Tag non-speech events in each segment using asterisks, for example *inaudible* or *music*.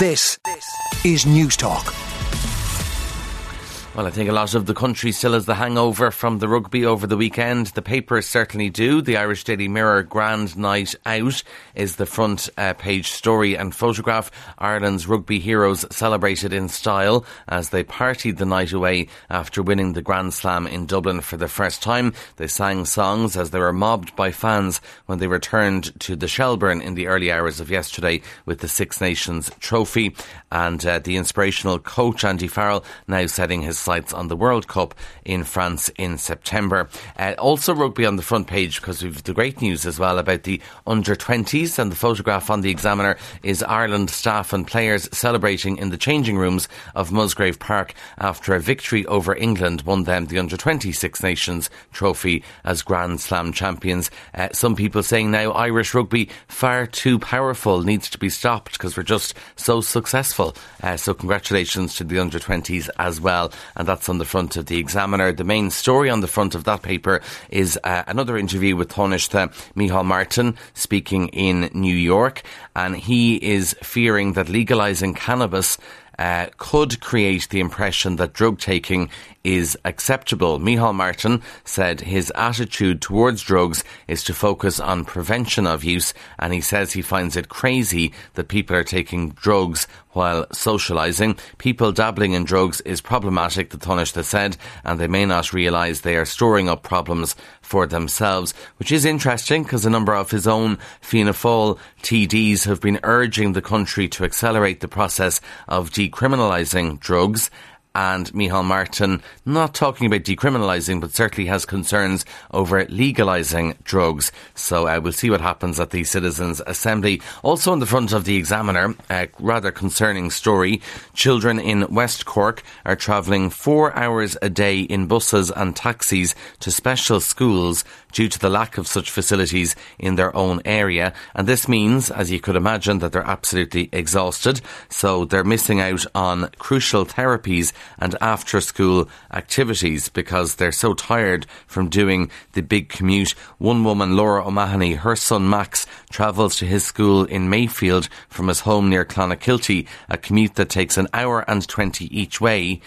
This is News Talk. Well, I think a lot of the country still has the hangover from the rugby over the weekend. The papers certainly do. The Irish Daily Mirror Grand Night Out is the front uh, page story and photograph. Ireland's rugby heroes celebrated in style as they partied the night away after winning the Grand Slam in Dublin for the first time. They sang songs as they were mobbed by fans when they returned to the Shelbourne in the early hours of yesterday with the Six Nations trophy. And uh, the inspirational coach Andy Farrell now setting his sights on the World Cup in France in September. Uh, also, rugby on the front page because we've the great news as well about the under 20s, and the photograph on the Examiner is Ireland staff and players celebrating in the changing rooms of Musgrave Park after a victory over England won them the under 26 Nations trophy as Grand Slam champions. Uh, some people saying now Irish rugby far too powerful needs to be stopped because we're just so successful. Uh, so congratulations to the under 20s as well and that's on the front of the Examiner. The main story on the front of that paper is uh, another interview with Taoiseach Micheál Martin speaking in New York, and he is fearing that legalising cannabis uh, could create the impression that drug taking is acceptable. Micheál Martin said his attitude towards drugs is to focus on prevention of use, and he says he finds it crazy that people are taking drugs while socialising. People dabbling in drugs is problematic, the Taoiseach said, and they may not realise they are storing up problems for themselves, which is interesting because a number of his own Fianna Fáil TDs have been urging the country to accelerate the process of decriminalising drugs and Micheál Martin not talking about decriminalising, but certainly has concerns over legalising drugs. So uh, we'll see what happens at the Citizens' Assembly. Also on the front of the Examiner, a rather concerning story. Children in West Cork are travelling four hours a day in buses and taxis to special schools due to the lack of such facilities in their own area. And this means, as you could imagine, that they're absolutely exhausted. So they're missing out on crucial therapies and after school activities because they're so tired from doing the big commute. One woman, Laura O'Mahony, her son Max travels to his school in Mayfield from his home near Clonakilty, a commute that takes an hour and 20 each way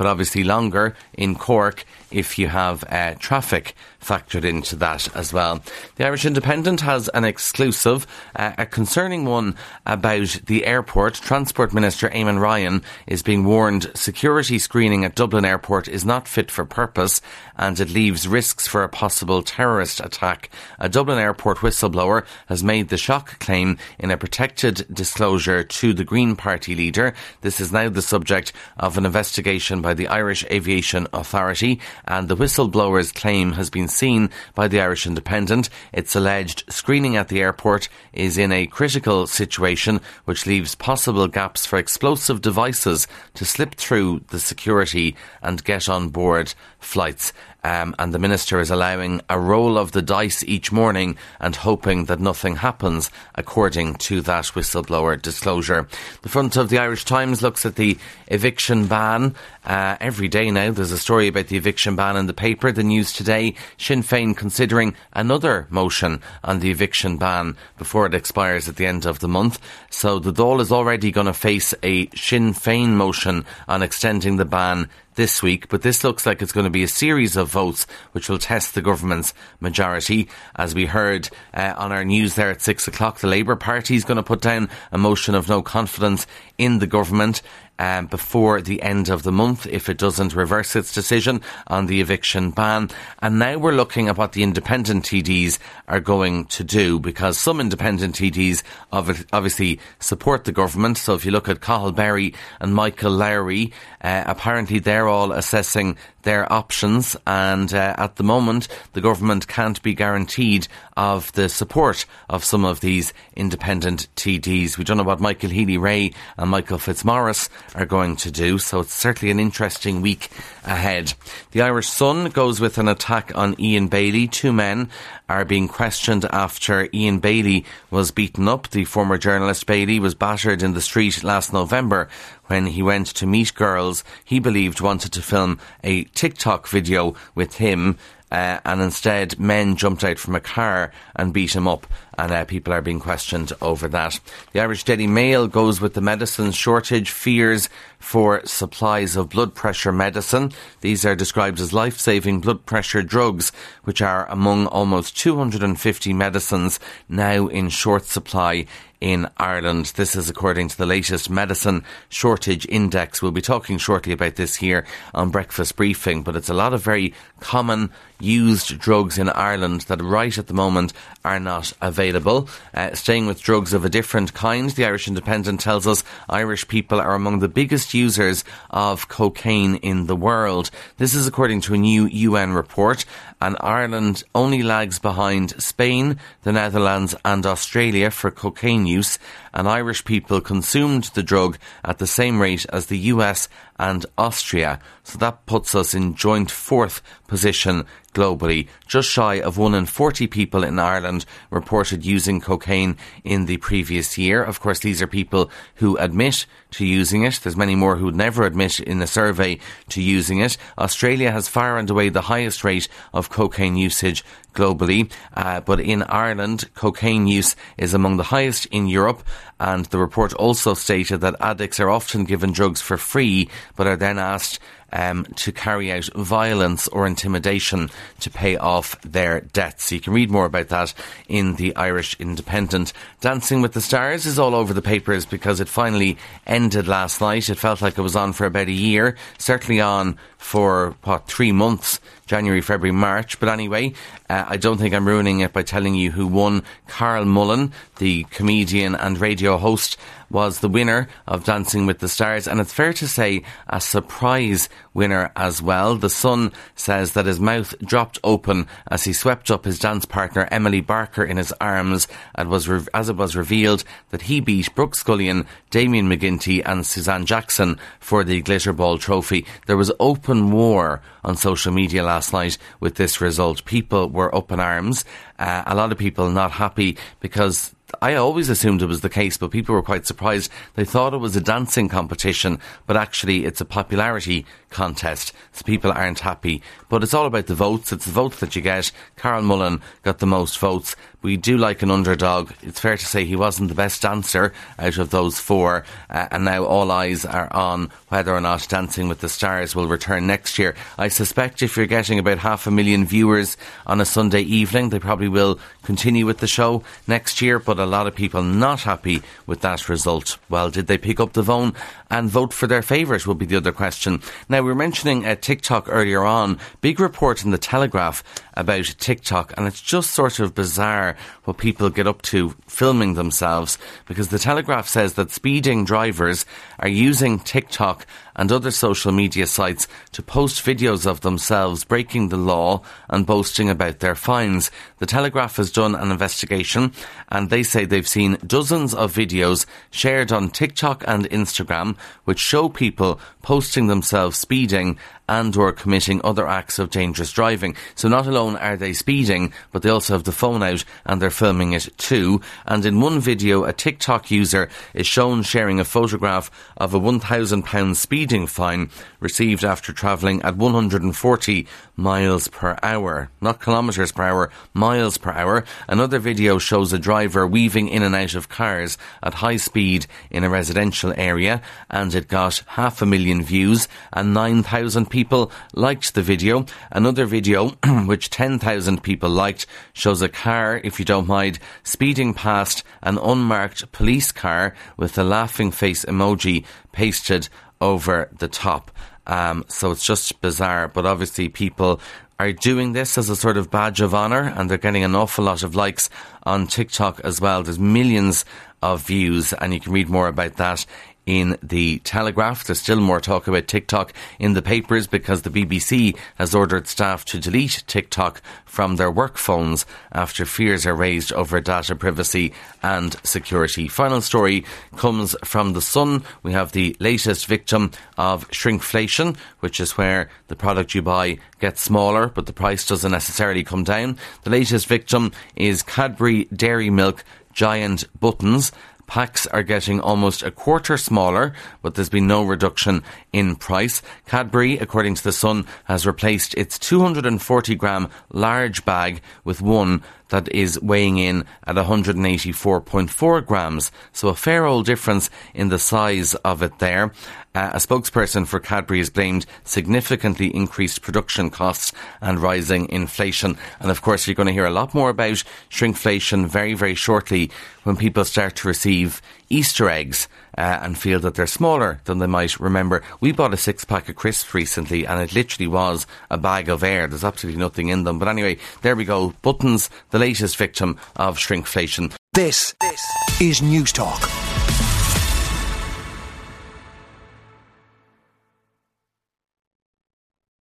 but obviously longer in Cork if you have uh, traffic factored into that as well. The Irish Independent has an exclusive, uh, a concerning one about the airport. Transport Minister Eamon Ryan is being warned security screening at Dublin Airport is not fit for purpose and it leaves risks for a possible terrorist attack. A Dublin Airport whistleblower has made the shock claim in a protected disclosure to the Green Party leader. This is now the subject of an investigation by the Irish Aviation Authority and the whistleblower's claim has been seen by the Irish Independent. It's alleged screening at the airport is in a critical situation which leaves possible gaps for explosive devices to slip through the security and get on board flights. Um, and the minister is allowing a roll of the dice each morning and hoping that nothing happens, according to that whistleblower disclosure. The front of the Irish Times looks at the eviction ban. Uh, every day now, there's a story about the eviction ban in the paper. The news today, Sinn Féin considering another motion on the eviction ban before it expires at the end of the month. So the Dáil is already going to face a Sinn Féin motion on extending the ban this week, but this looks like it's going to be a series of votes which will test the government's majority. As we heard uh, on our news there at six o'clock, the Labour Party is going to put down a motion of no confidence in the government um, before the end of the month if it doesn't reverse its decision on the eviction ban. And now we're looking at what the independent TDs are going to do because some independent TDs obviously support the government. So if you look at Cathal Berry and Michael Lowry, uh, apparently they're all assessing their options, and uh, at the moment, the government can't be guaranteed of the support of some of these independent TDs. We don't know what Michael Healy-Rae and Michael Fitzmaurice are going to do, so it's certainly an interesting week ahead. The Irish Sun goes with an attack on Ian Bailey. Two men are being questioned after Ian Bailey was beaten up. The former journalist Bailey was battered in the street last November when he went to meet girls he believed wanted to film a TikTok video with him. Uh, and instead, men jumped out from a car and beat him up and uh, people are being questioned over that. The Irish Daily Mail goes with the medicine shortage fears for supplies of blood pressure medicine. These are described as life saving blood pressure drugs, which are among almost 250 medicines now in short supply in Ireland. This is according to the latest medicine shortage index. We'll be talking shortly about this here on breakfast briefing, but it's a lot of very common used drugs in Ireland that right at the moment are not available. Uh, staying with drugs of a different kind, the Irish Independent tells us Irish people are among the biggest users of cocaine in the world. This is according to a new UN report, and Ireland only lags behind Spain, the Netherlands, and Australia for cocaine use, and Irish people consumed the drug at the same rate as the US and Austria. So that puts us in joint fourth position globally. Just shy of 1 in 40 people in Ireland reported using cocaine in the previous year. Of course, these are people who admit to using it. There's many more who never admit in a survey to using it. Australia has far and away the highest rate of cocaine usage globally, uh, but in Ireland, cocaine use is among the highest in Europe. And the report also stated that addicts are often given drugs for free, but are then asked um, to carry out violence or intimidation to pay off their debts. You can read more about that in the Irish Independent. Dancing with the Stars is all over the papers because it finally ended last night. It felt like it was on for about a year, certainly on for what three months January, February, March. But anyway, uh, I don't think I'm ruining it by telling you who won. Carl Mullan, the comedian and radio host, was the winner of Dancing with the Stars, and it's fair to say a surprise winner as well. The Sun says that his mouth dropped open as he swept up his dance partner Emily Barker in his arms, and was re- as it was revealed that he beat Brooke Scullion, Damien McGinty, and Suzanne Jackson for the Glitter Ball Trophy. There was open war on social media last night with this result. People were up in arms. Uh, a lot of people not happy because I always assumed it was the case, but people were quite surprised. They thought it was a dancing competition, but actually it's a popularity contest. So people aren't happy. But it's all about the votes. It's the votes that you get. Carl Mullan got the most votes. We do like an underdog. It's fair to say he wasn't the best dancer out of those four. Uh, and now all eyes are on whether or not Dancing with the Stars will return next year. I suspect if you're getting about half a million viewers on a Sunday evening, they probably will continue with the show next year. But a lot of people not happy with that result. Well, did they pick up the phone and vote for their favourite? Will be the other question. Now, we were mentioning uh, TikTok earlier on. Big report in the Telegraph about TikTok, and it's just sort of bizarre what people get up to filming themselves because the Telegraph says that speeding drivers are using TikTok and other social media sites to post videos of themselves breaking the law and boasting about their fines. The Telegraph has done an investigation and they say they've seen dozens of videos shared on TikTok and Instagram which show people posting themselves speeding and or committing other acts of dangerous driving. So not alone are they speeding, but they also have the phone out and they're filming it too. And in one video, a TikTok user is shown sharing a photograph of a £1,000 speeding fine received after travelling at 140 miles per hour. Not kilometres per hour, miles per hour. Another video shows a driver weaving in and out of cars at high speed in a residential area and it got half a million views and 9,000 people liked the video. Another video, *clears throat* which 10,000 people liked, shows a car, if you don't mind, speeding past an unmarked police car with a laughing face emoji pasted over the top. Um, so it's just bizarre, but obviously people are doing this as a sort of badge of honour and they're getting an awful lot of likes on TikTok as well. There's millions of views and you can read more about that in the Telegraph. There's still more talk about TikTok in the papers because the BBC has ordered staff to delete TikTok from their work phones after fears are raised over data privacy and security. Final story comes from The Sun. We have the latest victim of shrinkflation, which is where the product you buy gets smaller, but the price doesn't necessarily come down. The latest victim is Cadbury Dairy Milk Giant Buttons Packs are getting almost a quarter smaller, but there's been no reduction in price. Cadbury, according to The Sun, has replaced its 240 gram large bag with one that is weighing in at 184.4 grams. So a fair old difference in the size of it there. Uh, a spokesperson for Cadbury has blamed significantly increased production costs and rising inflation. And of course, you're going to hear a lot more about shrinkflation very, very shortly when people start to receive Easter eggs uh, and feel that they're smaller than they might remember. We bought a six pack of crisps recently and it literally was a bag of air. There's absolutely nothing in them. But anyway, there we go. Buttons, the latest victim of shrinkflation. This, this is Newstalk.